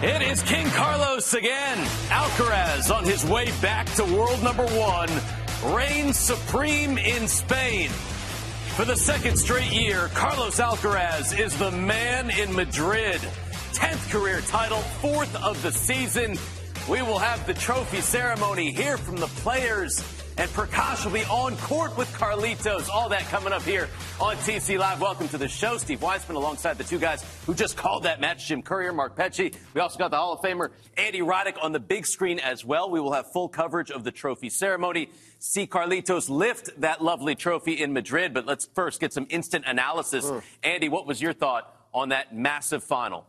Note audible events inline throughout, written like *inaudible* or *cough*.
It is King Carlos again. Alcaraz on his way back to world number one reigns supreme in Spain. For the second straight year, Carlos Alcaraz is the man in Madrid. 10th career title, fourth of the season. We will have the trophy ceremony here from the players and Prakash will be on court with Carlitos. All that coming up here on TC Live. Welcome to the show. Steve Weissman alongside the two guys who just called that match, Jim Courier, Mark Petchey. We also got the Hall of Famer Andy Roddick on the big screen as well. We will have full coverage of the trophy ceremony. See Carlitos lift that lovely trophy in Madrid. But let's first get some instant analysis. Mm. Andy, what was your thought on that massive final?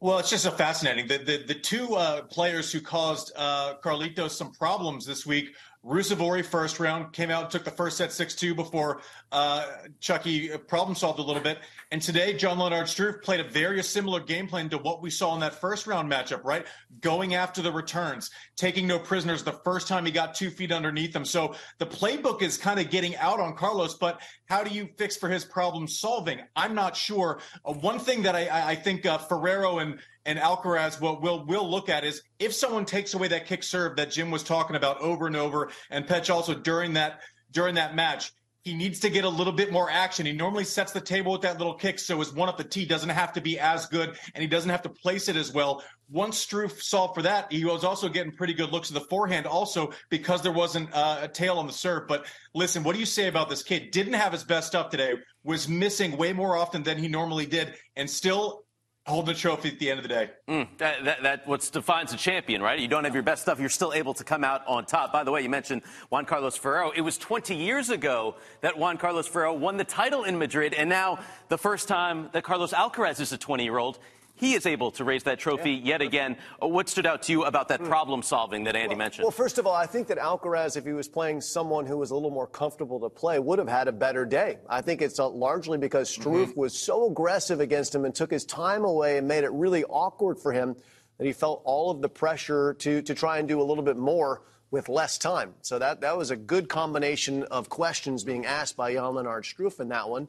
Well, it's just so fascinating. The the, the two uh, players who caused uh, Carlitos some problems this week Ruusuvuori first round came out, took the first set 6 2 before uh, Chucky problem solved a little bit. And today, Jan-Lennard Struff played a very similar game plan to what we saw in that first round matchup, right? Going after the returns, taking no prisoners the first time he got two feet underneath him. So the playbook is kind of getting out on Carlos, but how do you fix for his problem solving? I'm not sure. Uh, one thing that I, I think uh, Ferrero and and Alcaraz what we'll we'll look at is if someone takes away that kick serve that Jim was talking about over and over, and Petch also during that during that match, he needs to get a little bit more action. He normally sets the table with that little kick, so his one up the tee doesn't have to be as good, and he doesn't have to place it as well. Once Struff solved for that, he was also getting pretty good looks at the forehand, also because there wasn't uh, a tail on the serve. But listen, what do you say about this kid? Didn't have his best stuff today, was missing way more often than he normally did, and still hold the trophy at the end of the day. Mm, that, that, that what defines a champion, right? You don't have your best stuff, you're still able to come out on top. By the way, you mentioned Juan Carlos Ferrero. It was 20 years ago that Juan Carlos Ferrero won the title in Madrid, and now the first time that Carlos Alcaraz is a 20 year old he is able to raise that trophy yeah. yet again. Uh, what stood out to you about that hmm. problem solving that Andy well, mentioned? Well, first of all, I think that Alcaraz, if he was playing someone who was a little more comfortable to play, would have had a better day. I think it's uh, largely because Struff mm-hmm. was so aggressive against him and took his time away and made it really awkward for him that he felt all of the pressure to, to try and do a little bit more with less time. So that, that was a good combination of questions being asked by Jan Lennard Struff in that one.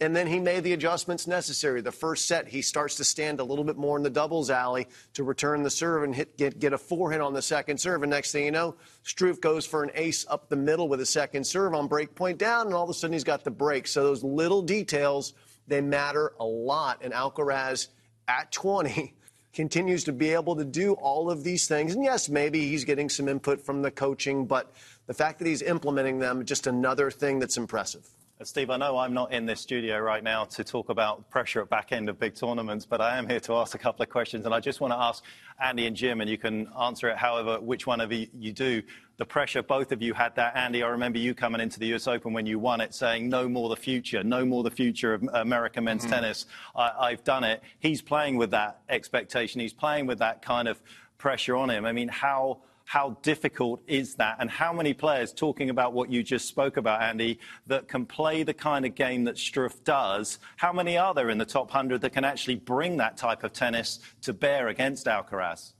And then he made the adjustments necessary. The first set, he starts to stand a little bit more in the doubles alley to return the serve and hit, get, get a forehand on the second serve. And next thing you know, Struff goes for an ace up the middle with a second serve on break point down, and all of a sudden he's got the break. So those little details, they matter a lot. And Alcaraz at 20 *laughs* continues to be able to do all of these things. And yes, maybe he's getting some input from the coaching, but the fact that he's implementing them, just another thing that's impressive. Steve, I know I'm not in this studio right now to talk about pressure at back end of big tournaments, but I am here to ask a couple of questions. And I just want to ask Andy and Jim, and you can answer it however, which one of you, you do. The pressure, both of you had that. Andy, I remember you coming into the US Open when you won it saying, no more the future, no more the future of American men's mm-hmm. tennis. I, I've done it. He's playing with that expectation. He's playing with that kind of pressure on him. I mean, how how difficult is that? And how many players, talking about what you just spoke about, Andy, that can play the kind of game that Struff does, how many are there in the top 100 that can actually bring that type of tennis to bear against Alcaraz?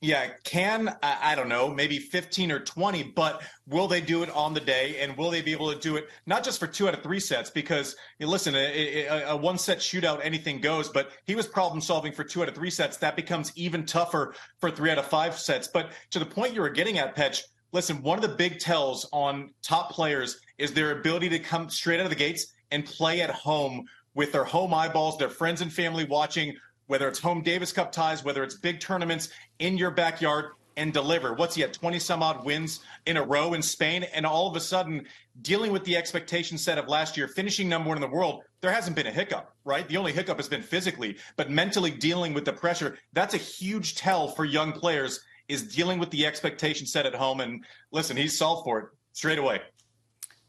Yeah, can I don't know, maybe 15 or 20, but will they do it on the day and will they be able to do it not just for two out of three sets because you listen, a, a, a, one set shootout anything goes, but he was problem solving for two out of three sets. That becomes even tougher for three out of five sets. But to the point you were getting at, Petch, listen, one of the big tells on top players is their ability to come straight out of the gates and play at home with their home eyeballs, their friends and family watching whether it's home Davis Cup ties, whether it's big tournaments in your backyard and deliver. What's he at 20 some odd wins in a row in Spain? And all of a sudden, dealing with the expectation set of last year, finishing number one in the world, there hasn't been a hiccup, right? The only hiccup has been physically, but mentally dealing with the pressure. That's a huge tell for young players is dealing with the expectation set at home. And listen, he's solved for it straight away.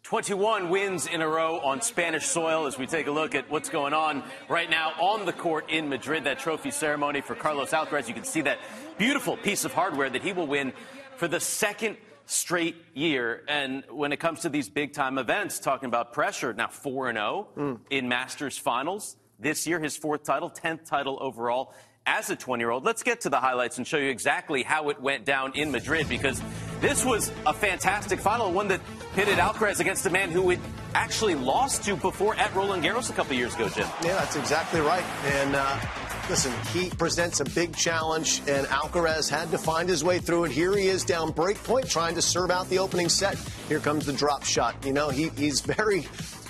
21 wins in a row on Spanish soil as we take a look at what's going on right now on the court in Madrid. That trophy ceremony for Carlos Alcaraz. You can see that beautiful piece of hardware that he will win for the second straight year. And when it comes to these big time events, talking about pressure, now 4 0 mm. in Masters finals. This year, his fourth title, 10th title overall as a 20 year old. Let's get to the highlights and show you exactly how it went down in Madrid because this was a fantastic final, one that pitted Alcaraz against a man who had actually lost to before at Roland Garros a couple years ago, Jim. Yeah, that's exactly right. And uh, Listen, he presents a big challenge, and Alcaraz had to find his way through it. Here he is down break point, trying to serve out the opening set. Here comes the drop shot. You know, he, he's very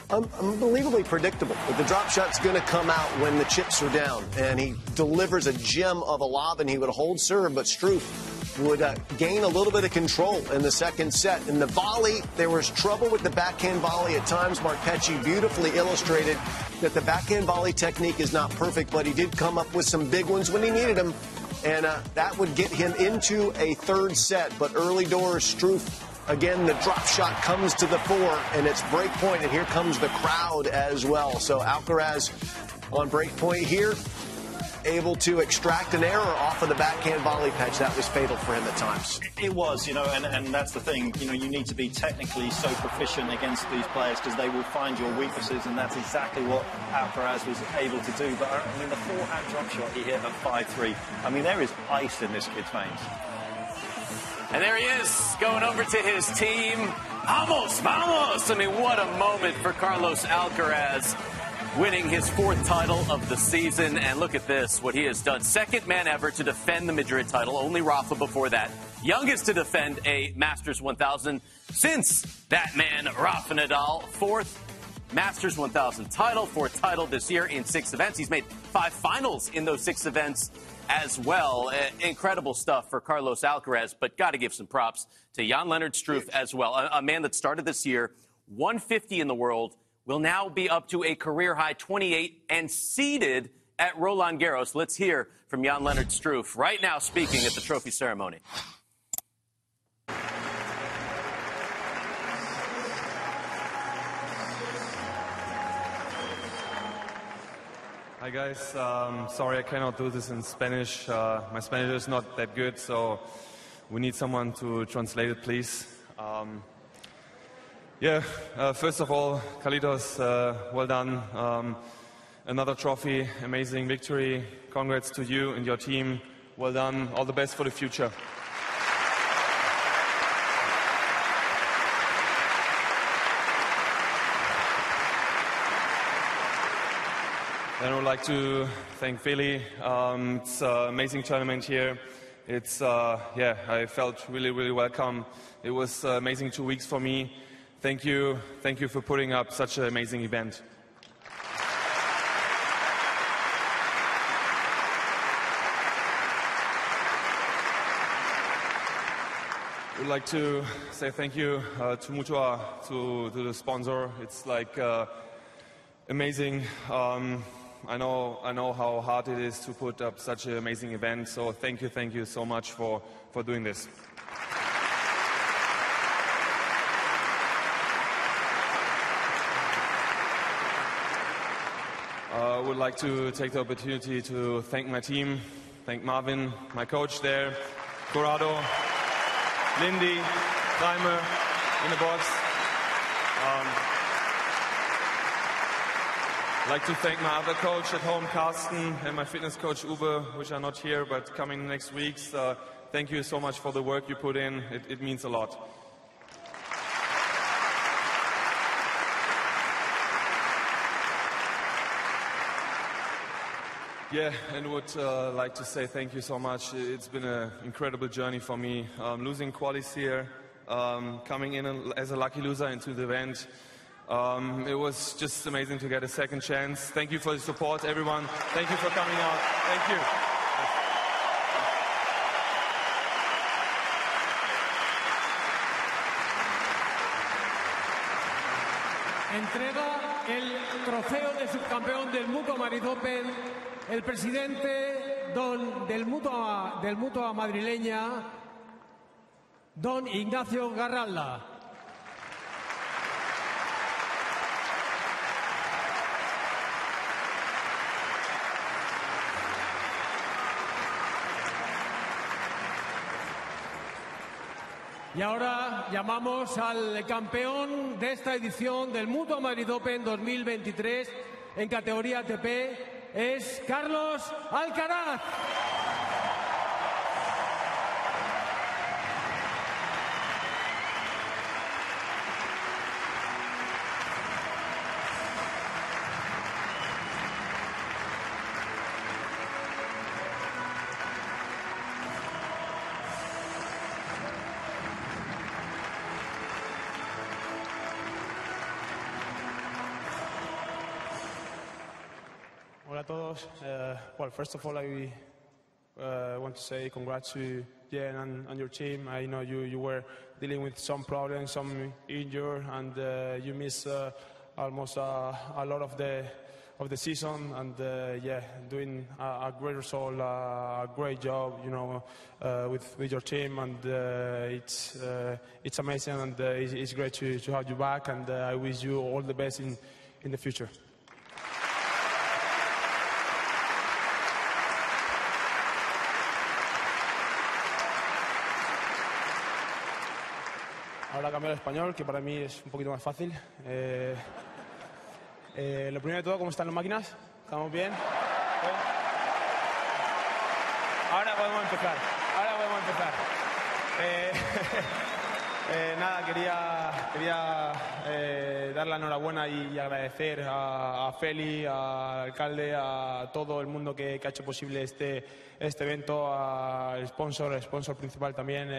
unbelievably predictable. But the drop shot's going to come out when the chips are down, and he delivers a gem of a lob, and he would hold serve, but Struff would uh, gain a little bit of control in the second set. In the volley, there was trouble with the backhand volley at times. Petchey beautifully illustrated that the backhand volley technique is not perfect, but he did come up with some big ones when he needed them. And uh, that would get him into a third set. But early doors, Struff Again, the drop shot comes to the fore, and it's break point, and here comes the crowd as well. So Alcaraz on break point here, able to extract an error off of the backhand volley Petch. That was fatal for him at times. It was, you know, and, and that's the thing. You know, you need to be technically so proficient against these players because they will find your weaknesses, and that's exactly what Alcaraz was able to do. But uh, I mean, the forehand drop shot he hit at 5-3. I mean, there is ice in this kid's veins. And there he is, going over to his team. Vamos, vamos! I mean, what a moment for Carlos Alcaraz winning his fourth title of the season. And look at this, what he has done. Second man ever to defend the Madrid title, only Rafa before that. Youngest to defend a Masters 1000 since that man, Rafa Nadal. Fourth Masters 1000 title, fourth title this year in six events. He's made five finals in those six events as well. Uh, incredible stuff for Carlos Alcaraz, but got to give some props to Jan Lennard Struff as well. A, a man that started this year 150 in the world will now be up to a career high 28 and seeded at Roland Garros. Let's hear from Jan Lennard Struff right now speaking at the trophy ceremony. Hi guys, um, sorry I cannot do this in Spanish. Uh, my Spanish is not that good, so we need someone to translate it, please. Um, yeah, uh, first of all, Carlitos, uh, well done. Um, another trophy, amazing victory. Congrats to you and your team. Well done. All the best for the future. And I would like to thank Feli. Um, it's an amazing tournament here. It's, uh, yeah, I felt really, really welcome. It was uh, amazing two weeks for me. Thank you. Thank you for putting up such an amazing event. I would like to say thank you uh, to Mutua, to, to, the sponsor. It's like uh, amazing. Um, I know, I know how hard it is to put up such an amazing event. So thank you, thank you so much for, for doing this. Uh, I would like to take the opportunity to thank my team, thank Marvin, my coach there, Corrado, Lindy, Reimer in the box. I'd like to thank my other coach at home, Carsten, and my fitness coach, Uwe, which are not here but coming next week. Uh, thank you so much for the work you put in. It, it means a lot. Yeah, and would uh, like to say thank you so much. It's been an incredible journey for me. Um, losing qualies here, um, coming in as a lucky loser into the event. Um, it was just amazing to get a second chance. Thank you for the support, everyone. Thank you for coming out. Thank you. Entrega el trofeo de subcampeón del Mutua Madrid Open el presidente don, del, Mutua, del Mutua Madrileña, don Ignacio Garralda. Y ahora llamamos al campeón de esta edición del Mutua Madrid Open 2023 en categoría ATP, es Carlos Alcaraz. Uh, well, first of all, I uh, want to say congrats to Jen and, and, your team. I know you, you were dealing with some problems, some injury, and uh, you missed almost a lot of the of the season. And yeah, doing a, a, great result, a great job, you know, with with your team, and it's it's amazing, and it's, it's, great to, to have you back. And I wish you all the best in in the future. Ahora cambiar al español, que para mí es un poquito más fácil. Eh, eh, lo primero de todo, ¿cómo están las máquinas? ¿Estamos bien? Ahora podemos empezar. Ahora podemos empezar. Eh, *laughs* nada, quería, quería dar la enhorabuena y, agradecer a, Feli, al alcalde, a todo el mundo que, ha hecho posible este, este evento, al sponsor, el sponsor principal también.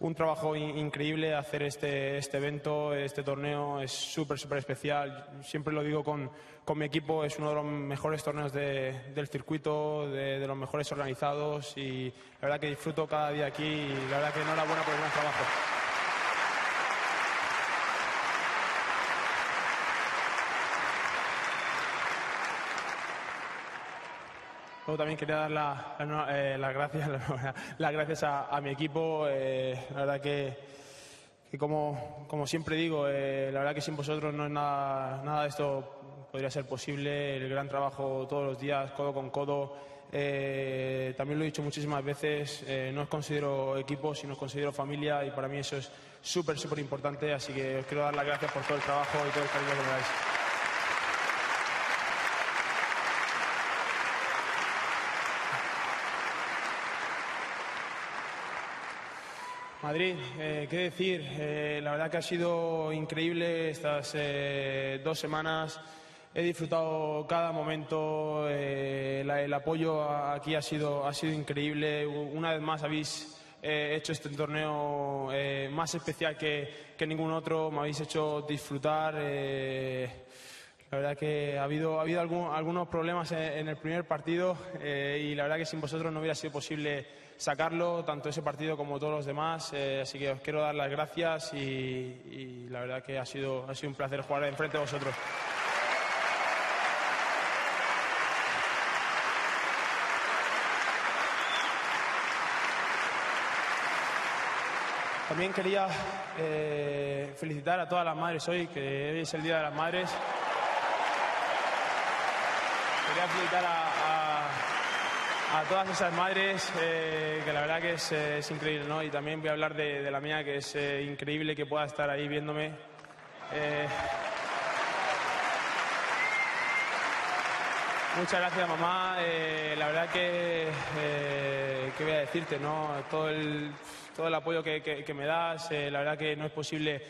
Un trabajo increíble hacer este, este evento, este torneo, es súper, súper especial. Siempre lo digo con, con mi equipo, es uno de los mejores torneos del circuito, de, los mejores organizados y la verdad que disfruto cada día aquí y la verdad que enhorabuena por el buen trabajo. Luego también quería dar las gracias, *laughs* las gracias a, mi equipo. Eh, la verdad que, como, como, siempre digo, eh, la verdad que sin vosotros no es nada, nada de esto podría ser posible, el gran trabajo todos los días, codo con codo. Eh, también lo he dicho muchísimas veces, eh, no os considero equipo, sino os considero familia y para mí eso es súper, súper importante, así que os quiero dar las gracias por todo el trabajo y todo el cariño que me dais. Madrid, eh, qué decir, la verdad que ha sido increíble estas dos semanas he disfrutado cada momento, eh, el apoyo aquí ha sido, ha sido increíble. Una vez más habéis eh, hecho este torneo eh, más especial que, que, ningún otro, me habéis hecho disfrutar. la verdad que ha habido, ha habido algunos problemas en, el primer partido y la verdad que sin vosotros no hubiera sido posible sacarlo, tanto ese partido como todos los demás. así que os quiero dar las gracias y, y, la verdad que ha sido, ha sido un placer jugar enfrente de vosotros. También quería eh, felicitar a todas las madres hoy, que hoy es el Día de las Madres. Quería felicitar a, todas esas madres, eh, que la verdad que es, increíble, ¿no? Y también voy a hablar de, la mía, que es eh, increíble que pueda estar ahí viéndome. Muchas gracias, mamá. la verdad que, ¿qué voy a decirte? No? Todo el, todo el apoyo que, me das. Eh, la verdad que no es posible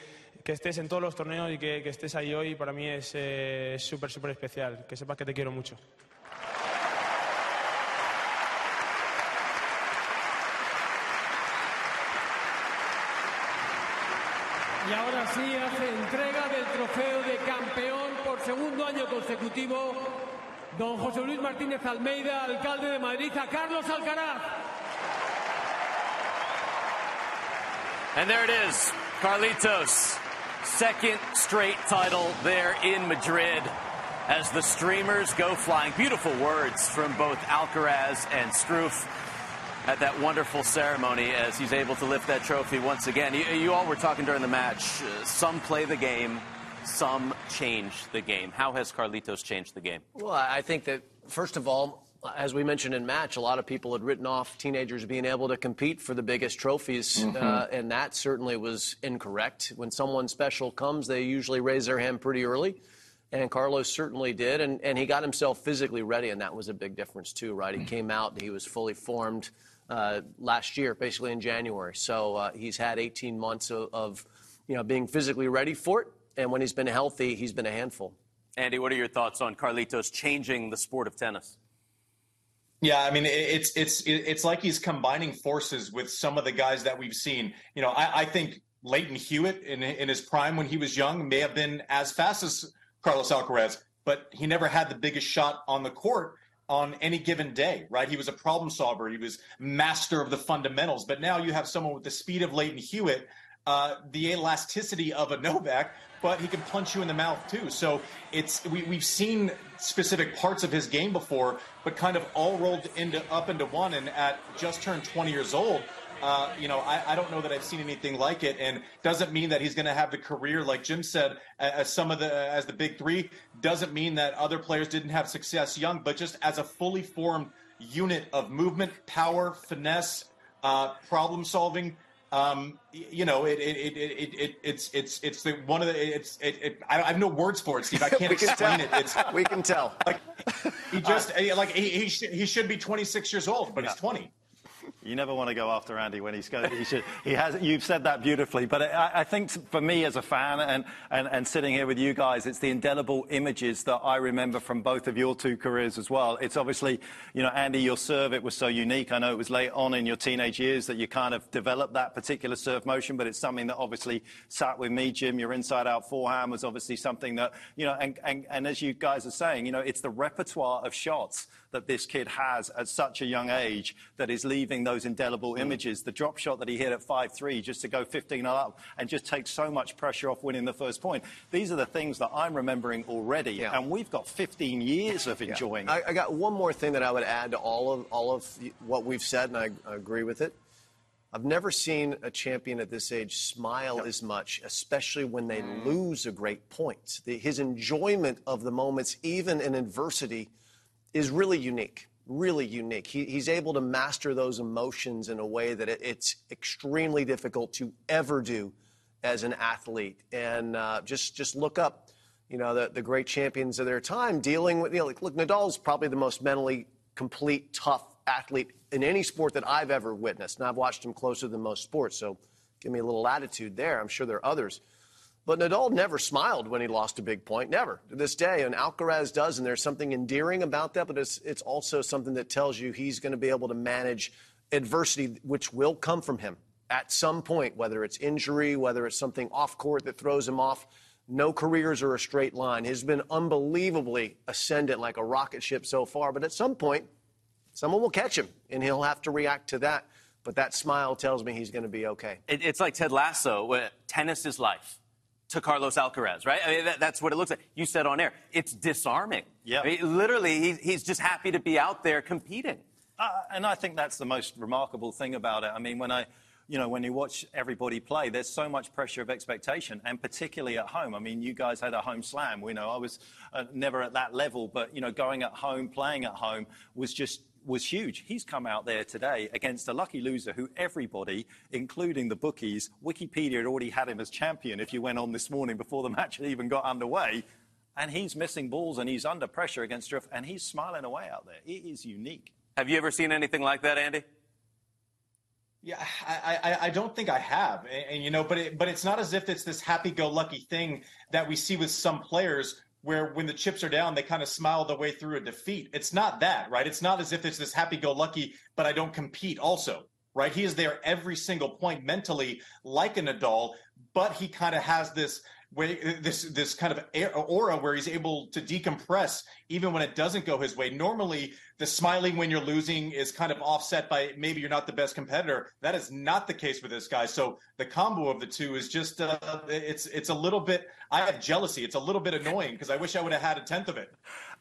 que estés en todos los torneos y que, estés ahí hoy. Para mí es eh, súper, súper especial. Que sepas que te quiero mucho. Don José Luis Martínez Almeida, alcalde de Madrid, a Carlos Alcaraz. And there it is, Carlitos. Second straight title there in Madrid as the streamers go flying. Beautiful words from both Alcaraz and Struff at that wonderful ceremony as he's able to lift that trophy once again. You, you all were talking during the match. Uh, some play the game, some change the game. How has Carlitos changed the game? Well, I think that, first of all, as we mentioned in match, a lot of people had written off teenagers being able to compete for the biggest trophies, mm-hmm. uh, and that certainly was incorrect. When someone special comes, they usually raise their hand pretty early, and Carlos certainly did, and, and he got himself physically ready, and that was a big difference too, right? He mm-hmm. came out, he was fully formed uh, last year, basically in January. So uh, he's had 18 months of, of, you know, being physically ready for it, and when he's been healthy, he's been a handful. Andy, what are your thoughts on Carlitos changing the sport of tennis? Yeah, I mean it's it's it's like he's combining forces with some of the guys that we've seen. You know, I, I think Lleyton Hewitt in in his prime when he was young may have been as fast as Carlos Alcaraz, but he never had the biggest shot on the court on any given day, right? He was a problem solver. He was master of the fundamentals. But now you have someone with the speed of Lleyton Hewitt, uh, the elasticity of a Novak, but he can punch you in the mouth too. So it's we, we've seen specific parts of his game before, but kind of all rolled into up into one. And at just turned 20 years old, uh, you know, I, I, don't know that I've seen anything like it, and doesn't mean that he's going to have the career like Jim said as some of the as the big three. Doesn't mean that other players didn't have success young, but just as a fully formed unit of movement, power, finesse, uh, problem solving. Um, you know, it, it, it, it, it, it's it's it's the one of the it's it, it I have no words for it, Steve. I *laughs* can't explain it. It's we can tell. Like he *laughs* just uh, like he he, sh- he should be 26 years old, but yeah. he's 20. You never want to go after Andy when he's going. He should, he has. You've said that beautifully, but I, I think for me as a fan and, and, and sitting here with you guys, it's the indelible images that I remember from both of your two careers as well. It's obviously, you know, Andy, your serve it was so unique. I know it was late on in your teenage years that you kind of developed that particular serve motion, but it's something that obviously sat with me, Jim. Your inside-out forehand was obviously something that you know, and, and, and as you guys are saying, you know, it's the repertoire of shots that this kid has at such a young age that is leaving those indelible mm. images. The drop shot that he hit at 5-3 just to go 15 up and just take so much pressure off winning the first point. These are the things that I'm remembering already, yeah. and we've got 15 years of enjoying. Yeah. I, I, got one more thing that I would add to all of all of what we've said, and I, I agree with it. I've never seen a champion at this age smile as much, especially when they mm. lose a great point. The, his enjoyment of the moments, even in adversity, is really unique, really unique. He, he's able to master those emotions in a way that it, it's extremely difficult to ever do as an athlete. And uh, just just look up, you know, the, the great champions of their time dealing with, you know, like, look, Nadal's probably the most mentally complete, tough athlete in any sport that I've ever witnessed. And I've watched him closer than most sports, so give me a little latitude there. I'm sure there are others. But Nadal never smiled when he lost a big point, never to this day. And Alcaraz does, and there's something endearing about that, but it's, it's also something that tells you he's going to be able to manage adversity, which will come from him at some point, whether it's injury, whether it's something off court that throws him off. No careers are a straight line. He's been unbelievably ascendant like a rocket ship so far, but at some point, someone will catch him, and he'll have to react to that. But that smile tells me he's going to be okay. It, it's like Ted Lasso. Where tennis is life to Carlos Alcaraz, right? I mean, that, that's what it looks like. You said on air, it's disarming. Yeah. I mean, literally, he, he's just happy to be out there competing. Uh, and I think that's the most remarkable thing about it. I mean, when I, you know, when you watch everybody play, there's so much pressure of expectation, and particularly at home. I mean, you guys had a home slam. We know I was uh, never at that level, but you know, going at home, playing at home was just was huge. He's come out there today against a lucky loser who everybody, including the bookies, Wikipedia had already had him as champion if you went on this morning before the *laughs* match had even got underway. And he's missing balls and he's under pressure against Struff and he's smiling away out there. It is unique. Have you ever seen anything like that, Andy? Yeah, I, I, I, don't think I have, and, and you know, but it, but it's not as if it's this happy-go-lucky thing that we see with some players where when the chips are down, they kind of smile their way through a defeat. It's not that, right? It's not as if it's this happy go lucky, but I don't compete also, right? He is there every single point mentally, like a Nadal, but he kind of has this way this this kind of aura where he's able to decompress even when it doesn't go his way. Normally, the smiling when you're losing is kind of offset by maybe you're not the best competitor. That is not the case with this guy. So the combo of the two is just uh, it's it's a little bit. I have jealousy. It's a little bit annoying because I wish I would have had a tenth of it.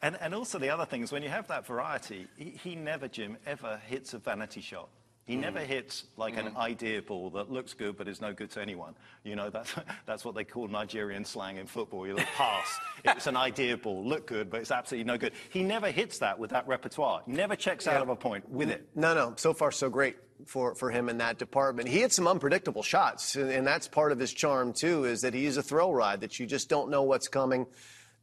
And and also the other thing is when you have that variety, he, he never Jim ever hits a vanity shot. He mm. never hits like mm. an idea ball that looks good but is no good to anyone. You know, that's, that's what they call Nigerian slang in football. You look pass. it's an idea ball, look good, but it's absolutely no good. He never hits that with that repertoire. Never checks yeah. out of a point with it. No, no. So far, so great for, for him in that department. He hits some unpredictable shots, and that's part of his charm, too, is that he's a thrill ride, that you just don't know what's coming.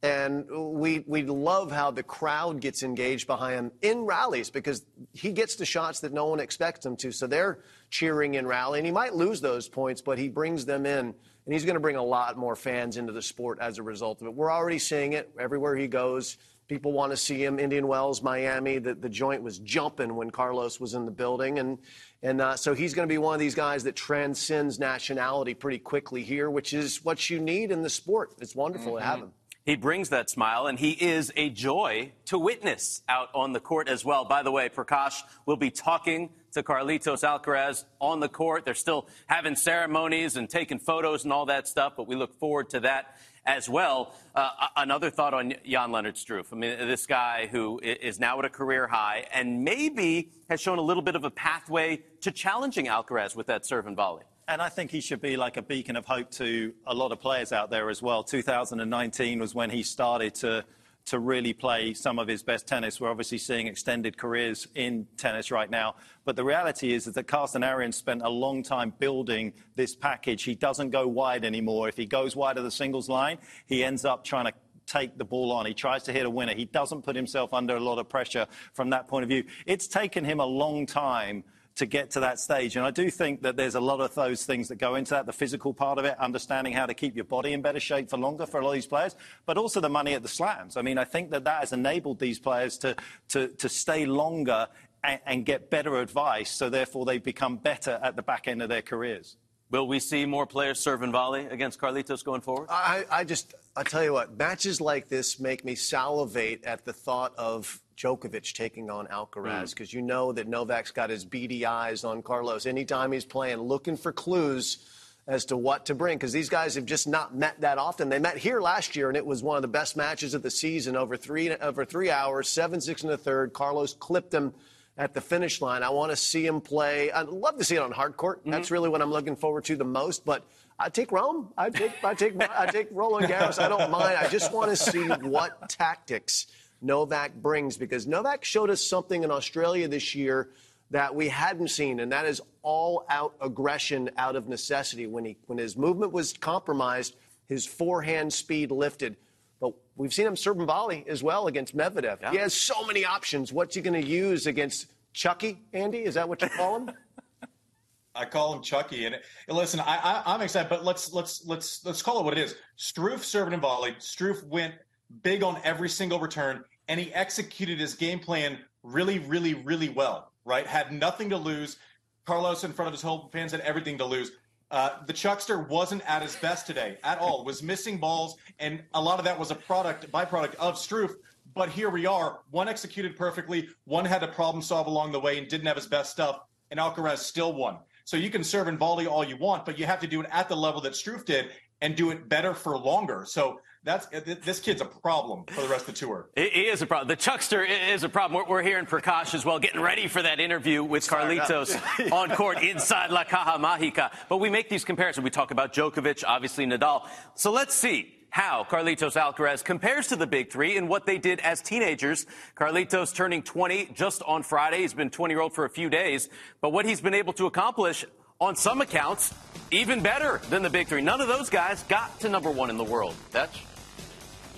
And we, we love how the crowd gets engaged behind him in rallies because he gets the shots that no one expects him to. So they're cheering in rally. And he might lose those points, but he brings them in. And he's going to bring a lot more fans into the sport as a result of it. We're already seeing it everywhere he goes. People want to see him. Indian Wells, Miami, the, the joint was jumping when Carlos was in the building. And, and uh, so he's going to be one of these guys that transcends nationality pretty quickly here, which is what you need in the sport. It's wonderful mm-hmm. to have him. He brings that smile, and he is a joy to witness out on the court as well. By the way, Prakash will be talking to Carlitos Alcaraz on the court. They're still having ceremonies and taking photos and all that stuff, but we look forward to that as well. Uh, another thought on Jan Lennard Struff. I mean, this guy who is now at a career high and maybe has shown a little bit of a pathway to challenging Alcaraz with that serve and volley. And I think he should be like a beacon of hope to a lot of players out there as well. 2019 was when he started to to really play some of his best tennis. We're obviously seeing extended careers in tennis right now. But the reality is, that Carsten Arriens spent a long time building this package. He doesn't go wide anymore. If he goes wide of the singles line, he ends up trying to take the ball on. He tries to hit a winner. He doesn't put himself under a lot of pressure from that point of view. It's taken him a long time to get to that stage. And I do think that there's a lot of those things that go into that, the physical part of it, understanding how to keep your body in better shape for longer for a lot of these players, but also the money at the slams. I mean, I think that that has enabled these players to, to, to stay longer and, and get better advice, so therefore they become better at the back end of their careers. Will we see more players serve and volley against Carlitos going forward? I, I just, I tell you what, matches like this make me salivate at the thought of Djokovic taking on Alcaraz because mm. you know that Novak's got his beady eyes on Carlos anytime he's playing, looking for clues as to what to bring because these guys have just not met that often. They met here last year, and it was one of the best matches of the season over three over three hours, seven six in the third. Carlos clipped him at the finish line. I want to see him play. I'd love to see it on hard court. Mm-hmm. That's really what I'm looking forward to the most. But I take Rome. I take I take I take Roland Garros. I don't mind. I just want to see what tactics Novak brings because Novak showed us something in Australia this year that we hadn't seen, and that is all out aggression out of necessity. When he when his movement was compromised, his forehand speed lifted. But we've seen him serve and volley as well against Medvedev. Yeah. He has so many options. What's he going to use against Chucky? Andy, is that what you call him? *laughs* I call him Chucky. And, and listen, I, I, am excited, but let's let's let's let's call it what it is. Struff serving and volley. Struff went big on every single return and he executed his game plan really, really, really well. Right, had nothing to lose. Carlos in front of his home fans had everything to lose. Uh, the Chuckster wasn't at his best today at all. Was missing balls, and a lot of that was a product, byproduct of Struff. But here we are. One executed perfectly. One had to problem solve along the way and didn't have his best stuff. And Alcaraz still won. So you can serve and volley all you want, but you have to do it at the level that Struff did and do it better for longer. So that's uh, this kid's a problem for the rest of the tour. He is a problem. The Chuckster is a problem. We're, we're hearing Prakash as well, getting ready for that interview with Carlitos *laughs* on court inside La Caja Mágica. But we make these comparisons. We talk about Djokovic, obviously Nadal. So let's see how Carlitos Alcaraz compares to the big three and what they did as teenagers. Carlitos turning 20 just on Friday. He's been 20 year old for a few days, but what he's been able to accomplish on some accounts, even better than the big three. None of those guys got to number one in the world. That's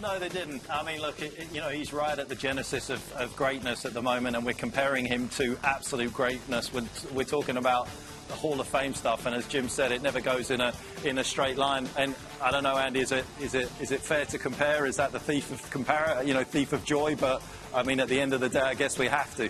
no, they didn't. I mean, look, it, you know, he's right at the genesis of, of, greatness at the moment, and we're comparing him to absolute greatness. We're, we're talking about the Hall of Fame stuff, and as Jim said, it never goes in a in a straight line. And I don't know, Andy, is it is it is it fair to compare? Is that the thief of compare? You know, thief of joy? But I mean, at the end of the day, I guess we have to.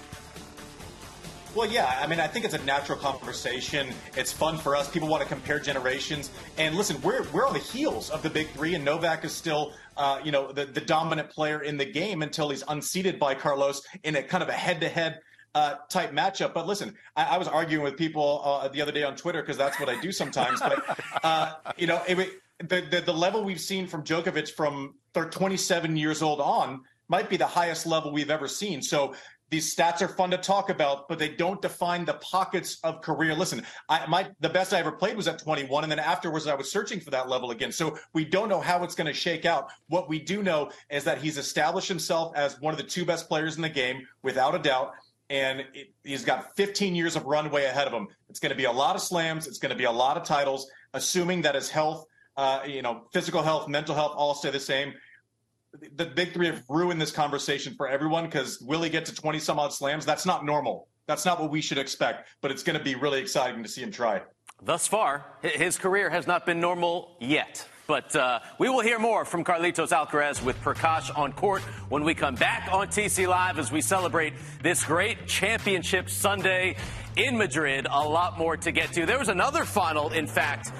Well, yeah. I mean, I think it's a natural conversation. It's fun for us. People want to compare generations. And listen, we're we're on the heels of the big three, and Novak is still, uh, you know, the, the dominant player in the game until he's unseated by Carlos in a kind of a head-to-head uh, type matchup. But listen, I, I was arguing with people uh, the other day on Twitter because that's what I do sometimes. But uh, you know, it, the, the, the level we've seen from Djokovic from 27 years old on might be the highest level we've ever seen. So these stats are fun to talk about, but they don't define the pockets of career. Listen, I, my the best I ever played was at 21, and then afterwards I was searching for that level again. So we don't know how it's going to shake out. What we do know is that he's established himself as one of the two best players in the game, without a doubt. And it, he's got 15 years of runway ahead of him. It's going to be a lot of slams. It's going to be a lot of titles, assuming that his health, uh, you know, physical health, mental health, all stay the same the big three have ruined this conversation for everyone because will he get to 20 some odd slams? That's not normal. That's not what we should expect, but it's going to be really exciting to see him try. Thus far, his career has not been normal yet. But uh, we will hear more from Carlitos Alcaraz with Prakash on court when we come back on TC Live as we celebrate this great championship Sunday in Madrid. A lot more to get to. There was another final, in fact,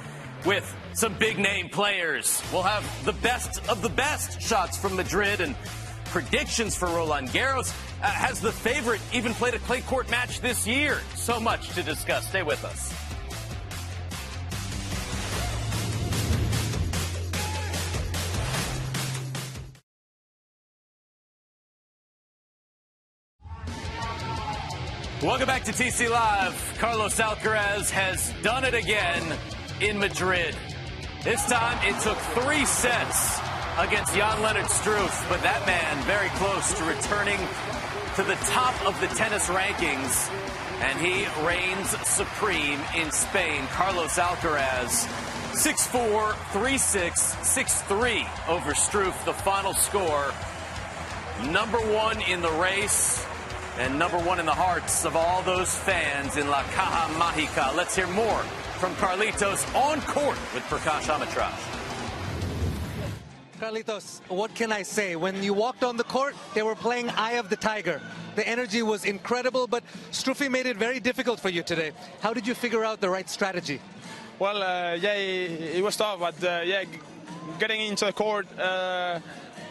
with some big name players. We'll have the best of the best shots from Madrid and predictions for Roland Garros. Uh, has the favorite even played a clay court match this year? So much to discuss. Stay with us. Welcome back to TC Live. Carlos Alcaraz has done it again in Madrid. This time it took three sets against Jan Lennard Struff, but that man very close to returning to the top of the tennis rankings, and he reigns supreme in Spain. Carlos Alcaraz, 6-4, 3-6, 6-3 over Struff, the final score. Number one in the race and number one in the hearts of all those fans in La Caja Mágica. Let's hear more from Carlitos on court with Prakash Amritraj. Carlitos, what can I say? When you walked on the court, they were playing Eye of the Tiger. The energy was incredible, but Struffy made it very difficult for you today. How did you figure out the right strategy? Well, uh, yeah, it, it, was tough, but uh, yeah, getting into the court uh,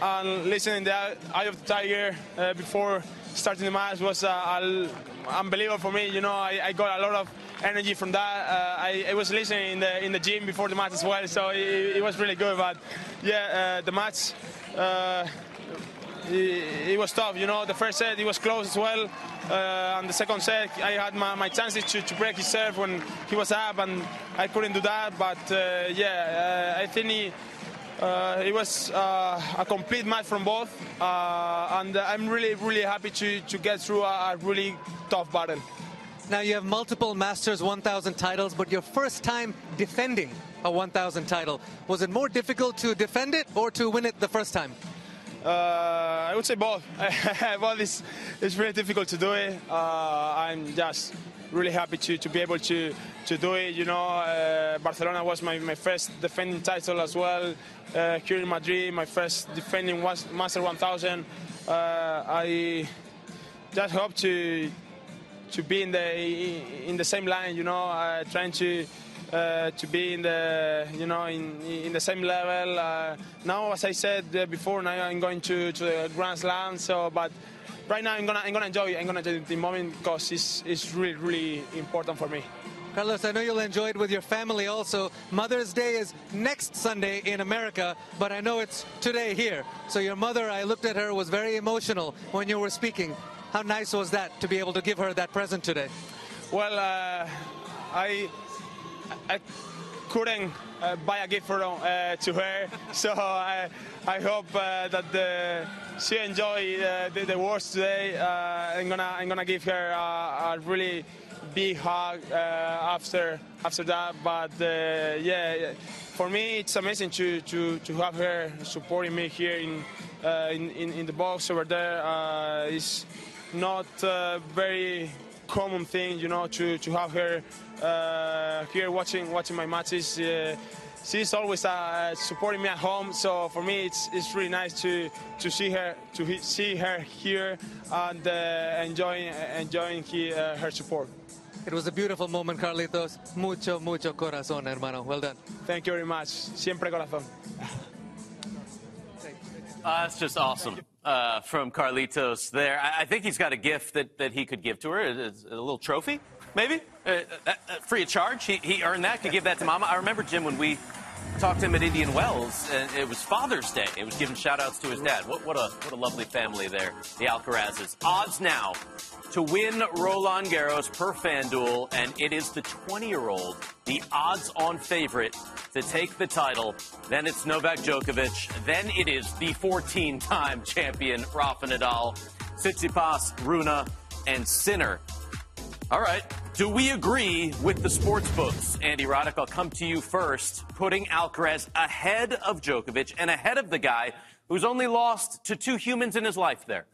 and listening to the Eye of the Tiger uh, before starting the match was uh, unbelievable for me. You know, I, I, got a lot of energy from that. Uh, I, I, was listening in the in the gym before the match as well, so it, it was really good. But yeah, uh, the match. Uh, it, it, was tough, you know. The first set it was close as well, uh, and the second set I had my, my chances to, to break his serve when he was up, and I couldn't do that. But uh, yeah, I think he, uh, it was uh, a complete match from both, uh, and I'm really, really happy to, to get through a, a, really tough battle. Now you have multiple Masters 1000 titles, but your first time defending a 1000 title. Was it more difficult to defend it or to win it the first time? Uh, I would say both. *laughs* both is, it's really difficult to do it. Uh, I'm just really happy to, to be able to, to do it. You know, uh, Barcelona was my, my first defending title as well. Uh, here in Madrid, my first defending was Master 1000. Uh, I just hope to to be in the in the same line. You know, uh, trying to. Uh, to be in the you know in in the same level uh, now as I said uh, before now I'm going to to the Grand Slam so but right now I'm gonna I'm gonna enjoy I'm gonna enjoy the moment because it's it's really really important for me. Carlos, I know you'll enjoy it with your family also. Mother's Day is next Sunday in America, but I know it's today here. So your mother, I looked at her, was very emotional when you were speaking. How nice was that to be able to give her that present today? Well, uh, I, I couldn't uh, buy a gift for, uh, to her, *laughs* so I, I hope uh, that the, she enjoy uh, the, the words today. Uh, I'm gonna I'm gonna give her a really big hug after after that. But yeah, for me it's amazing to, to, to have her supporting me here in in, in, in, the box over there. Not a very common thing, you know, to, to have her uh, here watching watching my matches. Uh, she's always uh, supporting me at home. So for me, it's it's really nice to to see her to see her here and uh, enjoying enjoying he, uh, her support. It was a beautiful moment, Carlitos. Mucho, mucho corazón, hermano. Well done. Thank you very much. Siempre corazón. Uh, that's just awesome uh, from Carlitos there. I, I, think he's got a gift that, that he could give to her, a, a little trophy, maybe, uh, uh, uh, free of charge. He, he earned that, could give that to Mama. I remember, Jim, when we talked to him at Indian Wells, and it was Father's Day. It was giving shout outs to his dad. What, what, a, what a lovely family there, the Alcarazes. Odds now to win Roland Garros per FanDuel, and it is the 20 year old, the odds on favorite to take the title. Then it's Novak Djokovic. Then it is the 14 time champion Rafa Nadal, Tsitsipas, Rune, and Sinner. All right. Do we agree with the sports books? Andy Roddick, I'll come to you first, putting Alcaraz ahead of Djokovic and ahead of the guy who's only lost to two humans in his life there.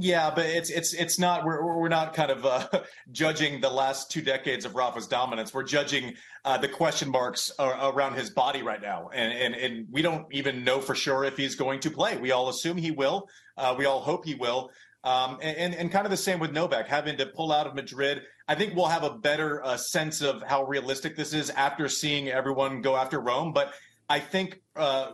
Yeah, but it's it's it's not we're we're not kind of uh, *laughs* judging the last two decades of Rafa's dominance. We're judging uh, the question marks around his body right now, and, and and we don't even know for sure if he's going to play. We all assume he will. Uh, we all hope he will. Um, and, and kind of the same with Novak, having to pull out of Madrid. I think we'll have a better uh, sense of how realistic this is after seeing everyone go after Rome. But I think uh,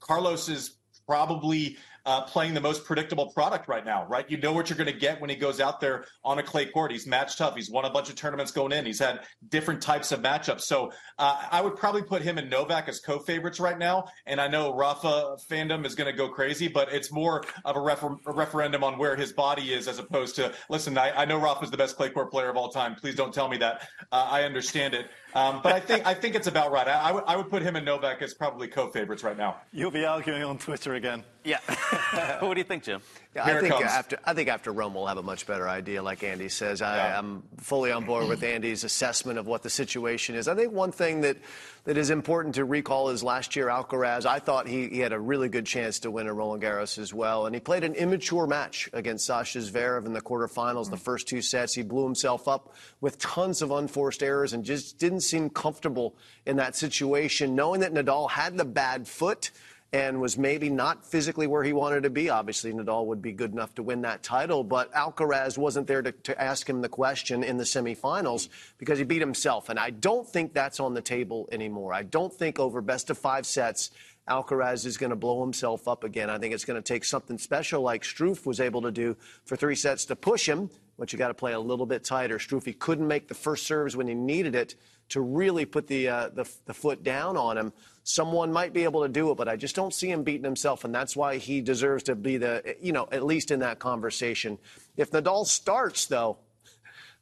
Carlos is probably uh, playing the most predictable product right now, right? You know what you're going to get when he goes out there on a clay court. He's match tough. He's won a bunch of tournaments going in. He's had different types of matchups. So uh, I would probably put him and Novak as co-favorites right now. And I know Rafa fandom is going to go crazy, but it's more of a, refer- a, referendum on where his body is as opposed to, listen, I, I know Rafa's the best clay court player of all time. Please don't tell me that. Uh, I understand it. Um, but I think I think it's about right. I, I, would, I would put him and Novak as probably co-favorites right now. You'll be arguing on Twitter again. Yeah. *laughs* what do you think, Jim? Yeah, I think after I think after Rome we'll have a much better idea, like Andy says. I, yeah. I'm fully on board with Andy's assessment of what the situation is. I think one thing that that is important to recall is last year Alcaraz. I thought he, he had a really good chance to win a Roland Garros as well, and he played an immature match against Sasha Zverev in the quarterfinals. Mm-hmm. The first two sets, he blew himself up with tons of unforced errors and just didn't seem comfortable in that situation, knowing that Nadal had the bad foot and was maybe not physically where he wanted to be. Obviously, Nadal would be good enough to win that title, but Alcaraz wasn't there to, to, ask him the question in the semifinals because he beat himself. And I don't think that's on the table anymore. I don't think over best of five sets, Alcaraz is going to blow himself up again. I think it's going to take something special like Struff was able to do for three sets to push him, but you got to play a little bit tighter. Struff, he couldn't make the first serves when he needed it to really put the, uh, the, the foot down on him someone might be able to do it, but I just don't see him beating himself, and that's why he deserves to be the, you know, at least in that conversation. If Nadal starts, though,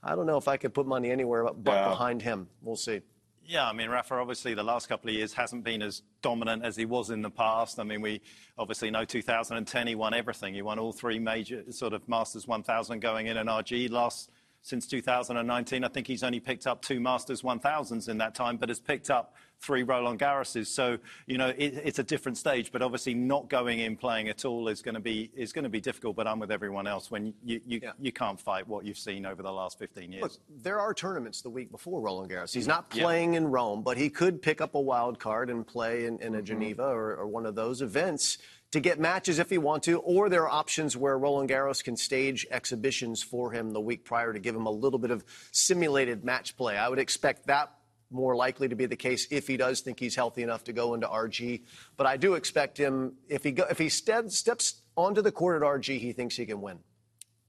I don't know if I could put money anywhere but yeah. behind him. We'll see. Yeah, I mean, Rafa, obviously, the last couple of years hasn't been as dominant as he was in the past. I mean, we obviously know 2010 he won everything. He won all three major sort of Masters 1000 going in and RG. Last since 2019, I think he's only picked up two Masters 1000s in that time, but has picked up three Roland Garroses. So, you know, it, it's a different stage, but obviously not going in playing at all is going to be is going to be difficult. But I'm with everyone else when you you, yeah. you can't fight what you've seen over the last 15 years. Look, there are tournaments the week before Roland Garros. He's not playing yeah. in Rome, but he could pick up a wild card and play in, in a mm-hmm. Geneva or, or one of those events to get matches if he want to, or there are options where Roland Garros can stage exhibitions for him the week prior to give him a little bit of simulated match play. I would expect that more likely to be the case if he does think he's healthy enough to go into RG. But I do expect him if he go, if he ste- steps onto the court at RG, he thinks he can win.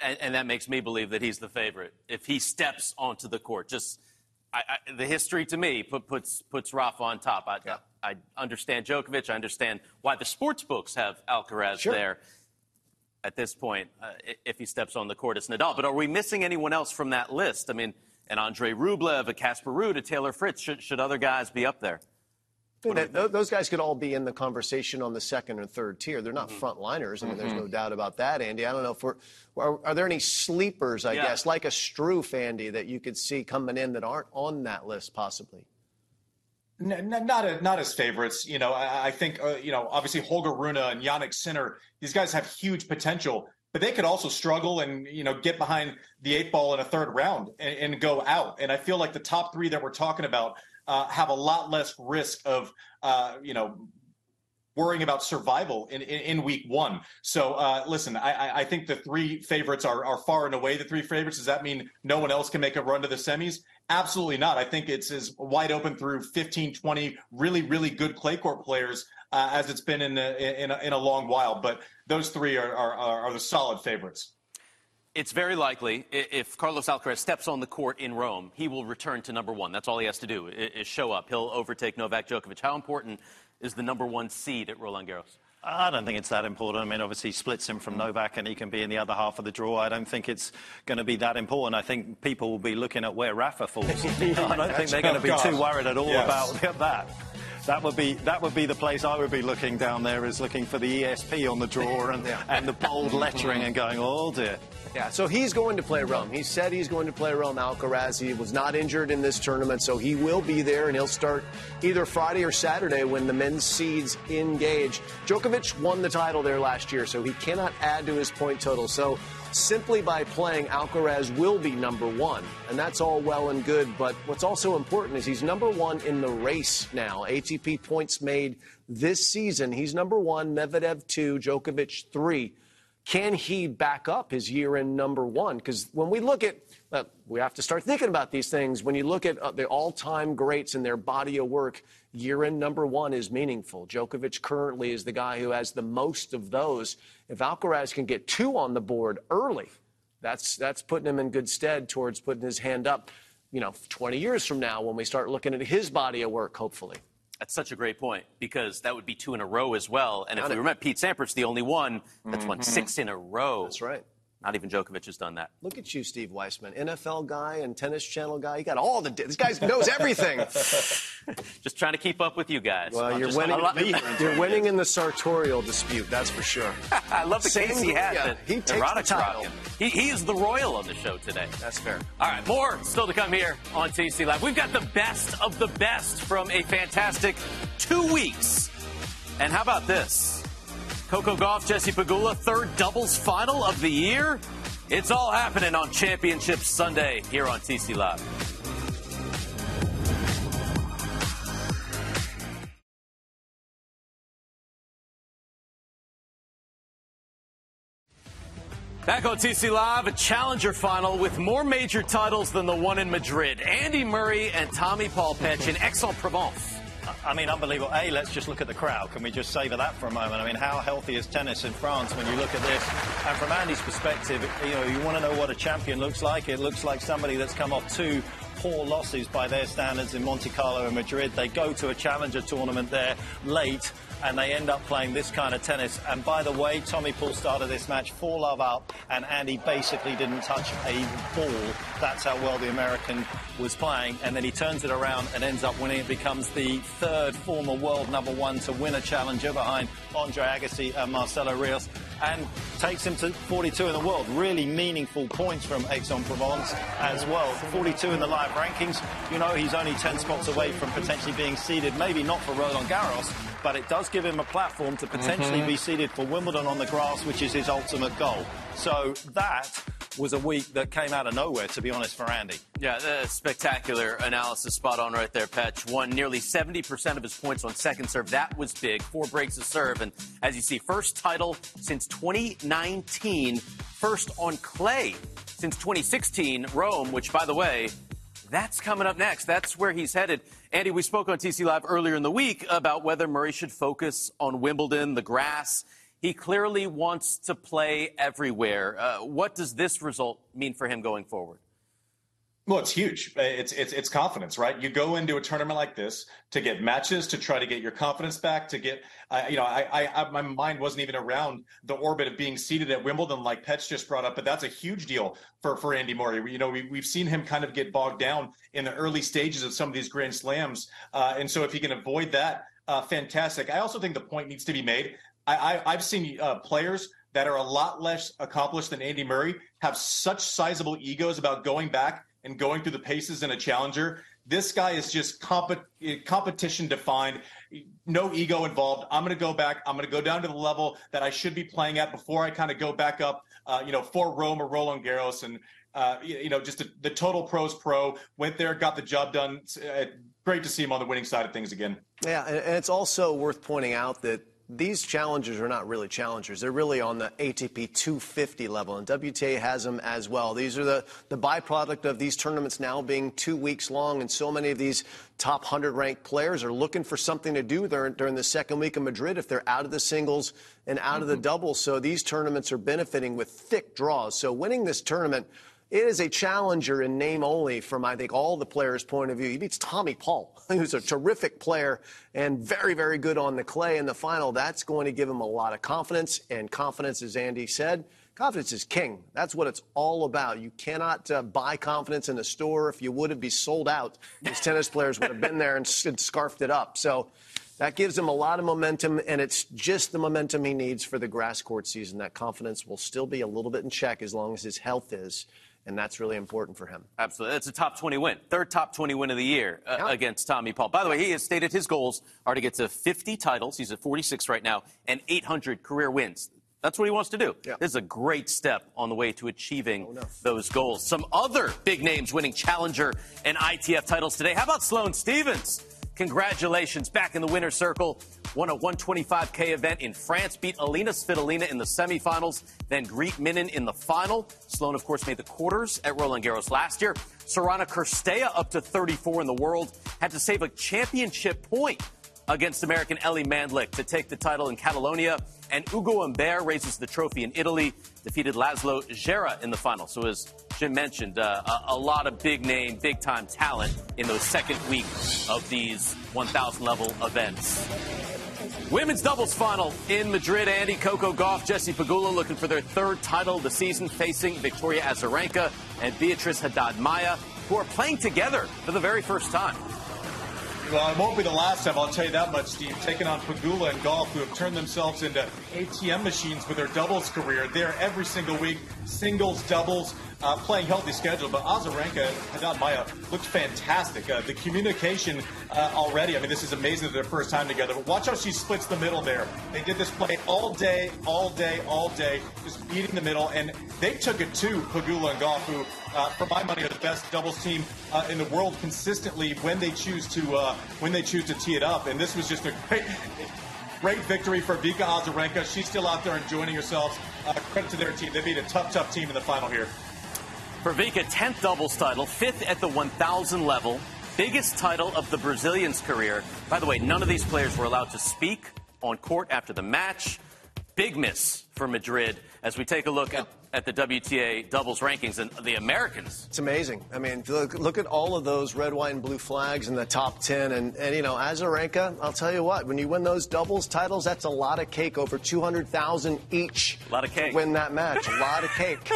And, and, that makes me believe that he's the favorite if he steps onto the court. Just I, I, the history to me put, puts puts Rafa on top. I, yeah. I, understand Djokovic. I understand why the sports books have Alcaraz sure. there. At this point, uh, if he steps on the court, it's Nadal. But are we missing anyone else from that list? I mean and Andre Rublev, a Casper Ruud, a Taylor Fritz. Should, should other guys be up there? those guys could all be in the conversation on the second or third tier. They're not mm-hmm. frontliners. I mean, mm-hmm. there's no mm-hmm. doubt about that, Andy. I don't know if we're are, are there any sleepers, I yeah. guess, like a Struff, Andy, that you could see coming in that aren't on that list, possibly? N- not a, not as favorites. You know, I, I think uh, you know obviously Holger Rune and Jannik Sinner. These guys have huge potential but they could also struggle and you know get behind the eight ball in a third round and, and go out. And I feel like the top three that we're talking about uh, have a lot less risk of uh, you know worrying about survival in, in, in week one. So uh, listen, I, I, think the three favorites are, are far and away the three favorites. Does that mean no one else can make a run to the semis? Absolutely not. I think it's as wide open through 15, 20 really, really good clay court players uh, as it's been in a, in, a, in a long while. But those three are, are, are the solid favorites. It's very likely if Carlos Alcaraz steps on the court in Rome, he will return to number one. That's all he has to do is show up. He'll overtake Novak Djokovic. How important is the number one seed at Roland Garros? I don't think it's that important. I mean, obviously, splits him from Novak and he can be in the other half of the draw. I don't think it's going to be that important. I think people will be looking at where Rafa falls. *laughs* I don't think they're going to be too worried at all yes. about *laughs* that. That would be that would be the place I would be looking down there is looking for the ESP on the drawer and, *laughs* yeah. and the bold lettering and going, oh dear. Yeah, so he's going to play Rome. He said he's going to play Rome. Alcaraz, he was not injured in this tournament, so he will be there, and he'll start either Friday or Saturday when the men's seeds engage. Djokovic won the title there last year, so he cannot add to his point total. So simply by playing, Alcaraz will be number one, and that's all well and good. But what's also important is he's number one in the race now. ATP points made this season. He's number one, Medvedev two, Djokovic three. Can he back up his year in number one? Because when we look at, uh, we have to start thinking about these things. When you look at uh, the all time greats and their body of work, year in number one is meaningful. Djokovic currently is the guy who has the most of those. If Alcaraz can get two on the board early, that's, that's putting him in good stead towards putting his hand up, you know, 20 years from now when we start looking at his body of work, hopefully. That's such a great point because that would be two in a row as well. And if we remember, Pete Sampras, the only one that's won Mm-hmm. six in a row. That's right. Not even Djokovic has done that. Look at you, Steve Weissman, NFL guy and tennis channel guy. You got all the. This guy knows everything. *laughs* Just trying to keep up with you guys. Well, I'm you're winning. You're winning in the sartorial dispute. That's for sure. *laughs* I love the Same- he had. yeah, that he takes the title. He, he is the royal on the show today. That's fair. All right, more still to come here on TC Live. We've got the best of the best from a fantastic two weeks. And how about this? Coco Gauff, Jesse Pegula, third doubles final of the year. It's all happening on Championship Sunday here on TC Live. Back on TC Live, a challenger final with more major titles than the one in Madrid. Andy Murray and Tommy Paul Petch in Aix-en-Provence. I mean, unbelievable. A, let's just look at the crowd. Can we just savor that for a moment? I mean, how healthy is tennis in France when you look at this? And from Andy's perspective, you know, you want to know what a champion looks like. It looks like somebody that's come off two poor losses by their standards in Monte Carlo and Madrid. They go to a challenger tournament there late and they end up playing this kind of tennis. And by the way, Tommy Paul started this match four love up, and Andy basically didn't touch a ball. That's how well the American was playing. And then he turns it around and ends up winning. It becomes the third former world number one to win a challenger behind Andre Agassi and Marcelo Rios, and takes him to 42 in the world. Really meaningful points from Aix-en-Provence as well. 42 in the live rankings. You know, he's only 10 spots away from potentially being seeded, maybe not for Roland Garros, but it does give him a platform to potentially Mhm. be seeded for Wimbledon on the grass, which is his ultimate goal. So that was a week that came out of nowhere, to be honest, for Andy. Yeah, spectacular analysis, spot on right there, Petch. Won nearly 70% of his points on second serve. That was big. Four breaks of serve. And as you see, first title since 2019, first on clay since 2016, Rome, which, by the way, that's coming up next. That's where he's headed. Andy, we spoke on TC Live earlier in the week about whether Murray should focus on Wimbledon, the grass. He clearly wants to play everywhere. Uh, what does this result mean for him going forward? Well, it's huge. It's it's it's confidence, right? You go into a tournament like this to get matches, to try to get your confidence back, to get, uh, you know, I, I, I my mind wasn't even around the orbit of being seated at Wimbledon, like Petch just brought up, but that's a huge deal for for Andy Murray. You know, we we've seen him kind of get bogged down in the early stages of some of these Grand Slams, uh, and so if he can avoid that, uh, fantastic. I also think the point needs to be made. I, I I've seen uh, players that are a lot less accomplished than Andy Murray have such sizable egos about going back and going through the paces in a challenger. This guy is just comp- competition defined, no ego involved. I'm going to go back. I'm going to go down to the level that I should be playing at before I kind of go back up, uh, you know, for Rome or Roland Garros. And, uh, you, know, just a, the total pros pro went there, got the job done. Uh, great to see him on the winning side of things again. Yeah, and it's also worth pointing out that these challengers are not really challengers. They're really on the ATP 250 level, and WTA has them as well. These are the, the byproduct of these tournaments now being two weeks long, and so many of these top 100 ranked players are looking for something to do during, during the second week of Madrid if they're out of the singles and out of the mm-hmm. doubles. So these tournaments are benefiting with thick draws. So winning this tournament, it is a challenger in name only from, I think, all the players' point of view. He beats Tommy Paul, *laughs* who's a terrific player and very, very good on the clay in the final. That's going to give him a lot of confidence. And confidence, as Andy said, confidence is king. That's what it's all about. You cannot uh, buy confidence in a store. If you would, have been sold out. These tennis players would have been there and, and scarfed it up. So that gives him a lot of momentum, and it's just the momentum he needs for the grass court season. That confidence will still be a little bit in check as long as his health is and that's really important for him. Absolutely. It's a top 20 win. Third top 20 win of the year uh, yeah. against Tommy Paul. By the way, he has stated his goals are to get to 50 titles. He's at 46 right now and 800 career wins. That's what he wants to do. Yeah. This is a great step on the way to achieving oh, no. those goals. Some other big names winning challenger and ITF titles today. How about Sloane Stevens? Congratulations, back in the winner's circle. Won a 125K event in France, beat Alina Svitolina in the semifinals, then Greet Minnen in the final. Sloane, of course, made the quarters at Roland Garros last year. Sorana Cirstea up to 34 in the world, had to save a championship point against American Ellie Mandlik to take the title in Catalonia. And Ugo Humbert raises the trophy in Italy, defeated Laslo Djere in the final. So, as Jim mentioned, uh, a, a, lot of big name, big time talent in those second week of these 1,000 level events. Women's doubles final in Madrid. Andy Coco Gauff, Jesse Pegula looking for their third title of the season, facing Victoria Azarenka and Beatriz Haddad Maia, who are playing together for the very first time. Well, it won't be the last time, I'll tell you that much, Steve. Taking on Pegula and Gauff, who have turned themselves into ATM machines with their doubles career. They're every single week, singles, doubles, uh, playing healthy schedule. But Azarenka, Haddad Maia looked fantastic. Uh, the communication uh, already, I mean, this is amazing their first time together. But watch how she splits the middle there. They did this play all day, all day, all day, just beating the middle. And they took it to Pegula and Gauff, who for my money, are the best doubles team uh, in the world consistently when they choose to uh, when they choose to tee it up. And this was just a great. *laughs* Great victory for Vika Azarenka. She's still out there enjoying herself. Uh, credit to their team. They beat a tough, tough team in the final here. For Vika, 10th doubles title, fifth at the 1,000 level, biggest title of the Brazilian's career. By the way, none of these players were allowed to speak on court after the match. Big miss for Madrid as we take a look at at the WTA doubles rankings and the Americans. It's amazing. I mean, look, look at all of those red, white, and blue flags in the top 10. And, and, you know, Azarenka, I'll tell you what, when you win those doubles titles, that's a lot of cake, over 200000 each. A lot of cake. win that match. a lot of cake. *laughs*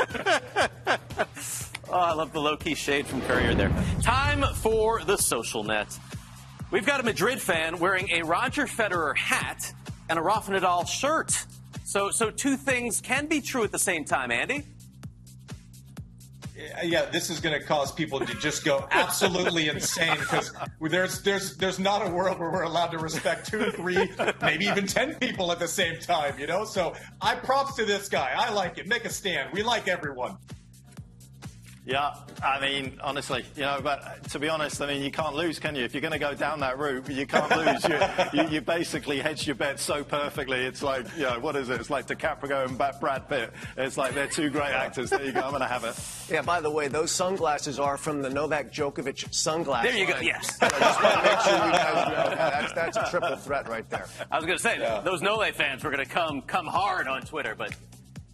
oh, I love the low key shade from Courier there. Time for the social net. We've got a Madrid fan wearing a Roger Federer hat and a Rafa Nadal shirt. So, so two things can be true at the same time, Andy. Yeah, this is going to cause people to just go absolutely insane because there's there's there's not a world where we're allowed to respect two, three, maybe even ten people at the same time. You know, so I props to this guy. I like it. Make a stand. We like everyone. Yeah, I mean, honestly, you know, but to be honest, I mean, you can't lose, can you? If you're going to go down that route, you can't *laughs* lose. you, you, you, basically hedge your bet so perfectly. It's like, you know, what is it? It's like DiCaprio and Brad Pitt. It's like they're two great actors. There you go. I'm going to have it. Yeah. By the way, those sunglasses are from the Novak Djokovic sunglasses. There you go. Yes. I just want to make sure you guys know that's, that's a triple threat right there. I was going to say yeah. those Nole fans were going to come come hard on Twitter, but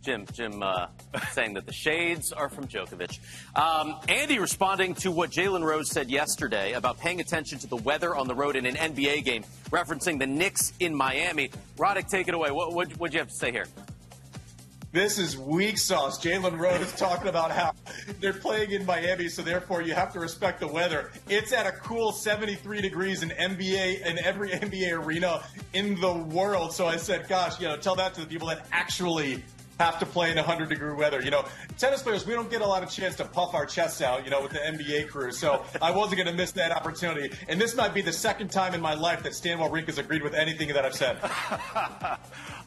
Jim, Jim uh, *laughs* saying that the shades are from Djokovic. Um, Andy responding to what Jalen Rose said yesterday about paying attention to the weather on the road in an NBA game, referencing the Knicks in Miami. Roddick, take it away. What would what, you have to say here? This is weak sauce. Jalen Rose *laughs* talking about how they're playing in Miami, so therefore you have to respect the weather. It's at a cool 73 degrees in NBA in every NBA arena in the world. So I said, gosh, you know, tell that to the people that actually have to play in 100 degree weather. You know, tennis players, we don't get a lot of chance to puff our chests out, you know, with the NBA crew. So *laughs* I wasn't going to miss that opportunity. And this might be the second time in my life that Stan Wawrinka has agreed with anything that I've said. *laughs*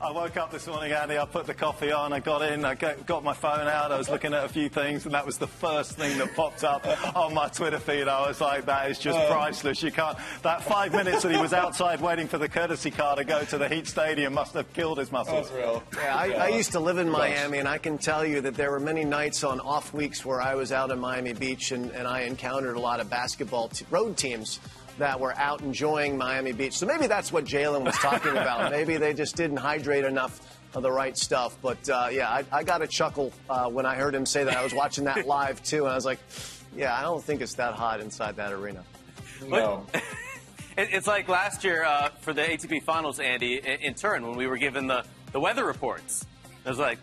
I woke up this morning, Andy. I put the coffee on. I got in. I got my phone out. I was looking at a few things, and that was the first thing that popped up on my Twitter feed. I was like, "That is just uh. priceless." You can't. That five minutes that he was outside waiting for the courtesy car to go to the Heat Stadium must have killed his muscles. real. Yeah, I, I used to live in Miami, and I can tell you that there were many nights on off weeks where I was out in Miami Beach, and, and I encountered a lot of basketball t- road teams that were out enjoying Miami Beach. So maybe that's what Jalen was talking about. *laughs* maybe they just didn't hydrate enough of the right stuff. But uh, yeah, I, I, got a chuckle uh, when I heard him say that. I was watching that *laughs* live too, and I was like, yeah, I don't think it's that hot inside that arena. No. *laughs* it's like last year uh, for the ATP Finals, Andy, in turn, when we were given the, the weather reports. It was like,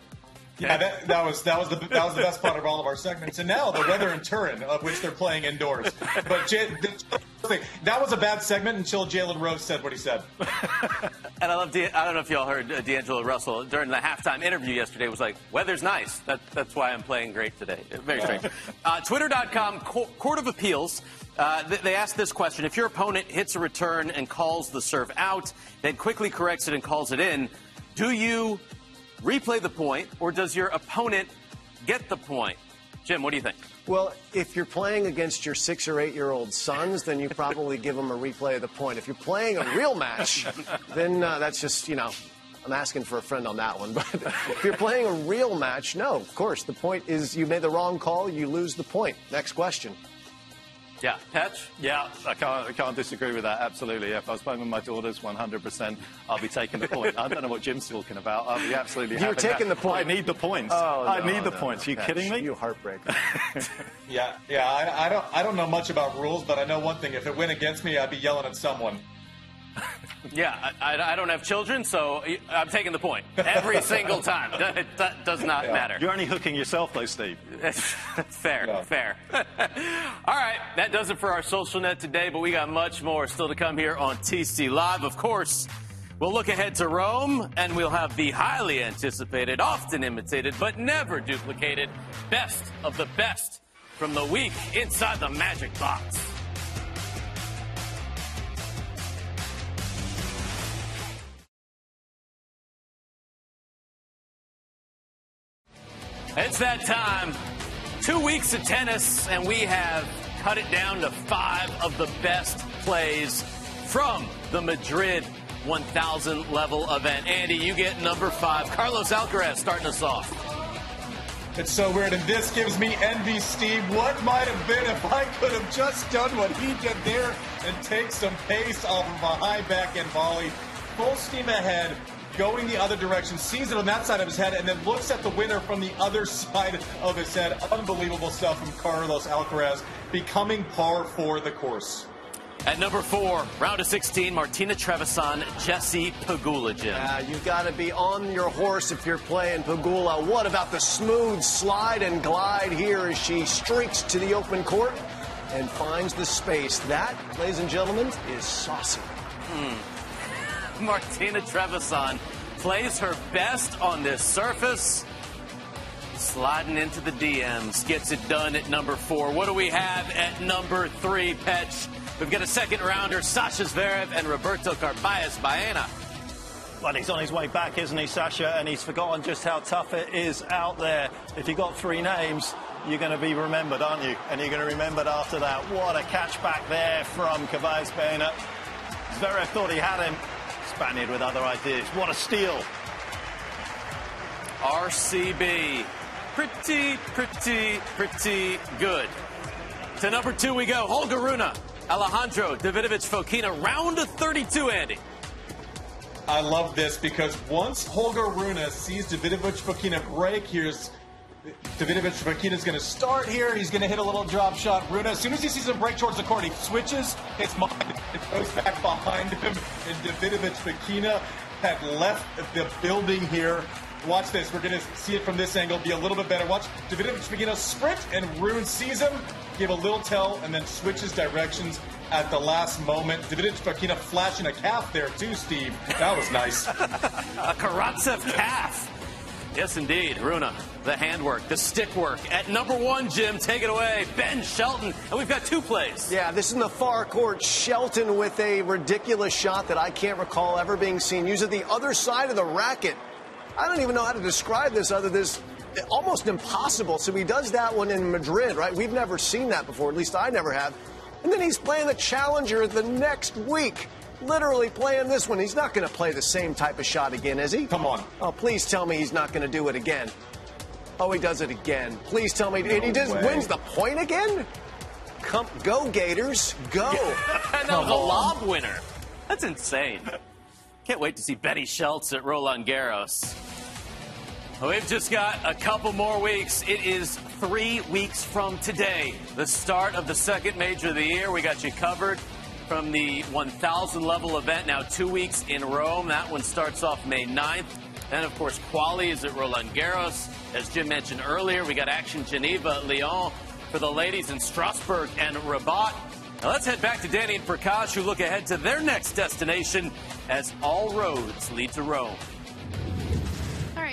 yeah, that, that, was that was the that was the best part of all of our segments. And now the weather in Turin, of which they're playing indoors. But J- that was a bad segment until Jalen Rose said what he said. *laughs* and I love. I don't know if y'all heard uh, D'Angelo Russell during the halftime interview yesterday. Was like, "Weather's nice. That, that's why I'm playing great today." Very strange. *laughs* Uh, Twitter.com Court of Appeals. Uh, they asked this question: If your opponent hits a return and calls the serve out, then quickly corrects it and calls it in, do you replay the point, or does your opponent get the point? Jim, what do you think? Well, if you're playing against your six or eight year old sons, then you probably give them a replay of the point. If you're playing a real match, *laughs* then uh, that's just, you know, I'm asking for a friend on that one. *laughs* But if you're playing a real match, no, of course. The point is you made the wrong call, you lose the point. Next question. Yeah, Petch? Yeah, I can't, I can't disagree with that. Absolutely. If I was playing with my daughters, 100%, I'll be taking the point. I don't know what Jim's talking about. I'll be absolutely. You're taking that. the point. I need the points. Oh, I no, need the no, points. no, Are you Petch, kidding me? You heartbreaker. *laughs* Yeah, yeah. I, I don't, I don't know much about rules, but I know one thing: if it went against me, I'd be yelling at someone. *laughs* Yeah, I, I, I don't have children, so I'm taking the point every *laughs* single time. *laughs* That, that does not Yeah. matter. You're only hooking yourself, though, Steve. fair, Yeah. fair. All right, that does it for our social net today, but we got much more still to come here on TC Live. Of course, we'll look ahead to Rome, and we'll have the highly anticipated, often imitated, but never duplicated best of the best from the week inside the Magic Box. It's that time. Two weeks of tennis, and we have cut it down to five of the best plays from the Madrid 1000 level event. Andy, you get number five. Carlos Alcaraz starting us off. It's so weird, and this gives me envy, Steve. What might have been if I could have just done what he did there and take some pace off of a high backhand volley, full steam ahead, going the other direction, sees it on that side of his head, and then looks at the winner from the other *laughs* side of his head. Unbelievable stuff from Carlos Alcaraz, becoming par for the course. At number four, round of 16, Martina Trevisan, Jesse Pegula, Jim. Uh, you got to be on your horse if you're playing Pegula. What about the smooth slide and glide here as she streaks to the open court and finds the space? That, ladies and gentlemen, is saucy. *laughs* Martina Trevisan plays her best on this surface. Sliding into the DMs, gets it done at number four. What do we have at number three, Petch? We've got a second rounder, Sasha Zverev and Roberto Carballes Baena. Well, he's on his way back, isn't he, Sasha? And he's forgotten just how tough it is out there. If you've got three names, you're going to be remembered, aren't you? And you're going to be remembered after that. What a catch back there from Carballes Baena. Zverev thought he had him. Spaniard with other ideas. What a steal. RCB. Pretty, pretty, pretty good. To number two we go. Holger Alejandro Davidovich Fokina, round of 32, Andy. I love this because once Holger sees Davidovich Fokina break, here's Davidovich Fokina is going to start here. He's going to hit a little drop shot. Rune, as soon as he sees him break towards the court, he switches his mind and *laughs* goes back behind him. And Davidovich Fokina had left the building here. Watch this. We're going to see it from this angle, be a little bit better. Watch Davidovich Fokina sprint, and Rune sees him, give a little tell, and then switches directions at the last moment. Davidovich Fokina flashing a calf there, too, Steve. That was nice. *laughs* A Karatsev calf. Yes, indeed. Runa, the handwork, the stick work. At number one, Jim, take it away. Ben Shelton. And we've got two plays. Yeah, this is in the far court. Shelton with a ridiculous shot that I can't recall ever being seen. Using the other side of the racket. I don't even know how to describe this other than this almost impossible. So he does that one in Madrid, right? We've never seen that before. At least I never have. And then he's playing the challenger the next week. Literally playing this one. He's not going to play the same type of shot again, is he? Come on. Oh, please tell me he's not going to do it again. Oh, he does it again. Please tell me. and he just way. wins the point again? Come, go, Gators. Go. *laughs* And that was a lob winner. That's insane. Can't wait to see Betty Schultz at Roland Garros. We've just got a couple more weeks. It is three weeks from today, the start of the second major of the year. We got you covered from the 1,000 level event. Now, two weeks in Rome. That one starts off May 9th. Then, of course, Quali is at Roland Garros. As Jim mentioned earlier, we got Action Geneva, Lyon for the ladies in Strasbourg and Rabat. Now let's head back to Danny and Prakash, who look ahead to their next destination as all roads lead to Rome.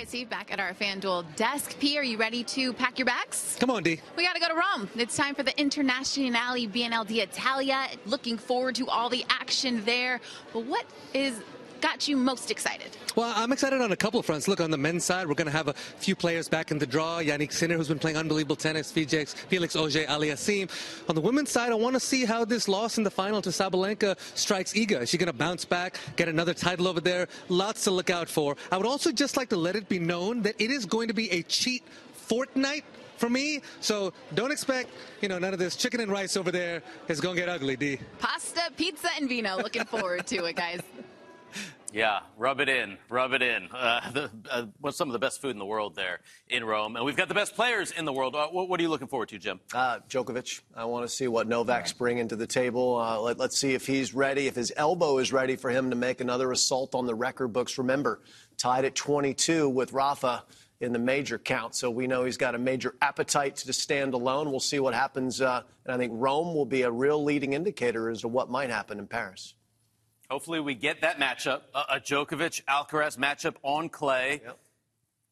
Right, Steve, back at our FanDuel desk. P, are you ready to pack your bags? Come on, D. We got to go to Rome. It's time for the Internazionali BNL d'Italia. Looking forward to all the action there. But what is got you most excited? Well, I'm excited on a couple of fronts. Look, on the men's side, we're going to have a few players back in the draw. Jannik Sinner, who's been playing unbelievable tennis. Felix, Felix Auger-Aliassime. On the women's side, I want to see how this loss in the final to Sabalenka strikes Iga. Is she going to bounce back, get another title over there? Lots to look out for. I would also just like to let it be known that it is going to be a cheat fortnight for me. So don't expect, you know, none of this chicken and rice over there is going to get ugly, D. Pasta, pizza, and vino. Looking forward to it, guys. *laughs* Yeah, rub it in, rub it in. Uh, the, uh, what's some of the best food in the world there in Rome, and we've got the best players in the world. Uh, what, what, are you looking forward to, Jim? Uh, Djokovic. I want to see what Novak's bringing to the table. Uh, let, us see if he's ready, if his elbow is ready for him to make another assault on the record books. Remember, tied at 22 with Rafa in the major count. So we know he's got a major appetite to stand alone. We'll see what happens. Uh, and I think Rome will be a real leading indicator as to what might happen in Paris. Hopefully, we get that matchup, a Djokovic Alcaraz matchup on clay. Yep.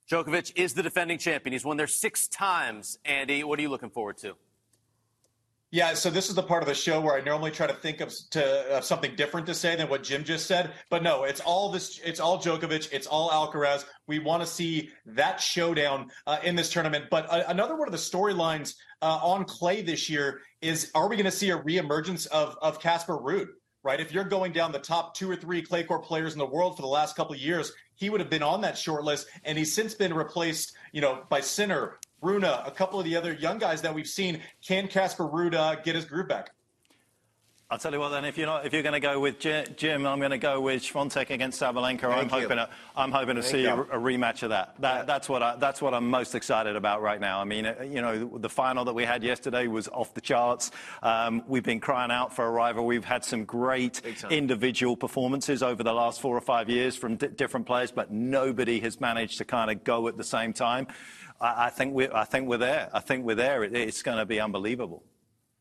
Djokovic is the defending champion. He's won there six times. Andy, what are you looking forward to? Yeah, so this is the part of the show where I normally try to think of, to, of something different to say than what Jim just said. But no, it's all this. It's all Djokovic. It's all Alcaraz. We want to see that showdown uh, in this tournament. But uh, another one of the storylines uh, on clay this year is: Are we going to see a reemergence of of Casper Ruud? Right, if you're going down the top two or three clay court players in the world for the last couple of years, he would have been on that short list, and he's since been replaced, you know, by Sinner, Rune, a couple of the other young guys that we've seen. Can Casper Ruud uh, get his groove back? I'll tell you what. Then, if you're not, if you're going to go with Jim, I'm going to go with Swiatek against Sabalenka. I'm hoping, to, I'm hoping to Thank see a, a, rematch of that. that yeah. That's what I, that's what I'm most excited about right now. I mean, you know, the final that we had yesterday was off the charts. Um, we've been crying out for a rival. We've had some great individual performances over the last four or five years from different players, but nobody has managed to kind of go at the same time. I, I think we're, I think we're there. I think we're there. It, it's going to be unbelievable.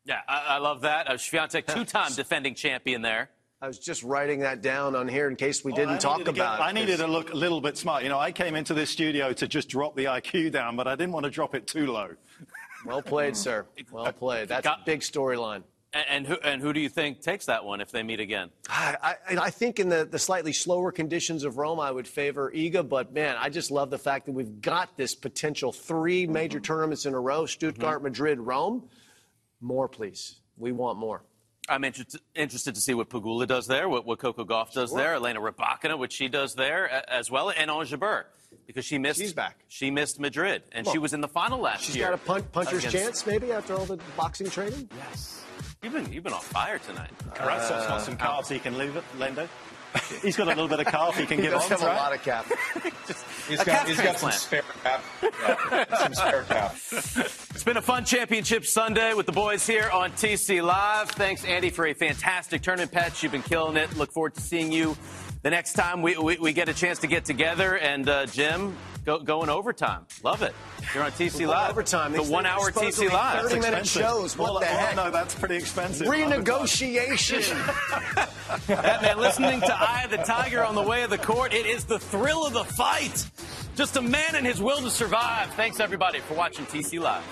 Yeah, I, I love that. Uh, Swiatek, two-time defending champion there. I was just writing that down on here in case we oh, didn't talk about get, I needed to look a little bit smart. You know, I came into this studio to just drop the IQ down, but I didn't want to drop it too low. Well played, sir. Well *laughs* played. That's Got, a big storyline. And, and, who, and who do you think takes that one if they meet again? I, I, I think in the, the slightly slower conditions of Rome, I would favor Iga. But man, I just love the fact that we've got this potential three major mm-hmm. tournaments in a row: Stuttgart, mm-hmm. Madrid, Rome. More, please. We want more. I'm interested, interested to see what Pegula does there, what, what Coco Gauff does sure. there, Elena Rybakina, what she does there as well, and Ons Jabeur because she missed. She's back. She missed Madrid, and well, she was in the final last she's year. She's got a puncher's against... chance, maybe after all the boxing training. Yes. You've been you've been on fire tonight. Carrasco's uh, got some cards he can leave it, Lendo. He's got a little bit of calf he can *laughs* he get does on. have right? a lot of calf. *laughs* Just, he's got, he's got some spare calf. Yeah, some spare calf. *laughs* It's been a fun championship Sunday with the boys here on TC Live. Thanks, Andy, for a fantastic tournament Petch. You've been killing it. Look forward to seeing you the next time we, we, we get a chance to get together. And uh, Jim, go, going overtime. Love it. You're on TC Live. Overtime. The one hour TC Live. 30 minute shows. What well, the heck? no, that's pretty expensive. Renegotiation. *laughs* that man, listening to Eye of the Tiger on the way of the court, it is the thrill of the fight. Just a man and his will to survive. Thanks, everybody, for watching TC Live.